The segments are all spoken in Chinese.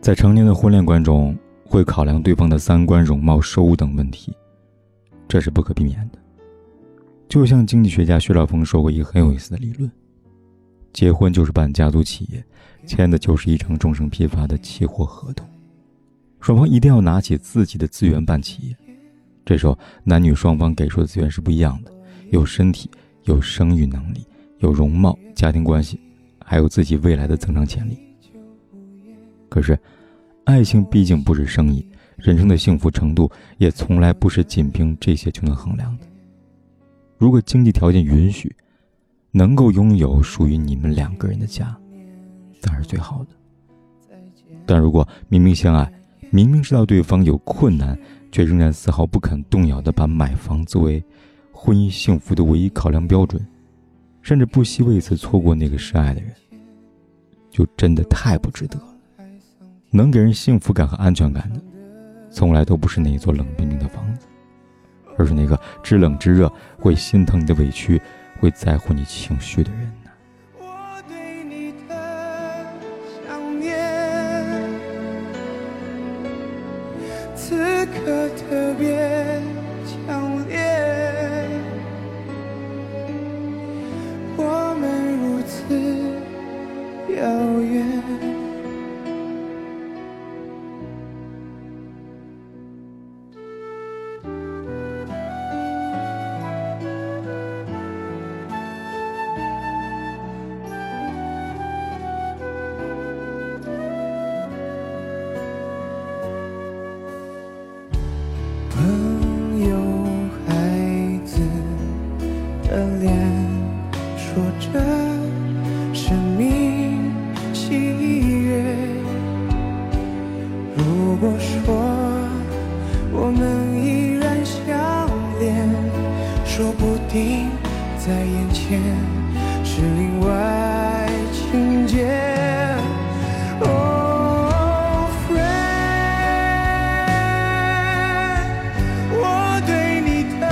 在成年的婚恋观中，会考量对方的三观、容貌、收入等问题，这是不可避免的。就像经济学家薛兆丰说过一个很有意思的理论：结婚就是办家族企业，签的就是一张终身批发的期货合同，双方一定要拿起自己的资源办企业。这时候，男女双方给出的资源是不一样的，有身体，有生育能力，有容貌、家庭关系，还有自己未来的增长潜力。可是，爱情毕竟不是生意，人生的幸福程度也从来不是仅凭这些就能衡量的。如果经济条件允许，能够拥有属于你们两个人的家，当然是最好的。但如果明明相爱，明明知道对方有困难，却仍然丝毫不肯动摇的把买房作为婚姻幸福的唯一考量标准，甚至不惜为此错过那个深爱的人，就真的太不值得了。能给人幸福感和安全感的，从来都不是那一座冷冰冰的房子，而是那个知冷知热、会心疼你的委屈、会在乎你情绪的人。遥远。说不定在眼前是另外情节。Oh, friend，我对你的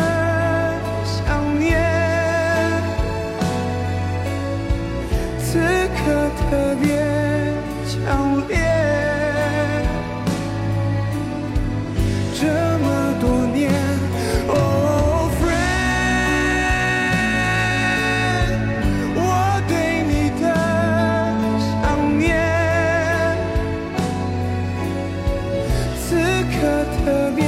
想念，此刻特别强烈。个特别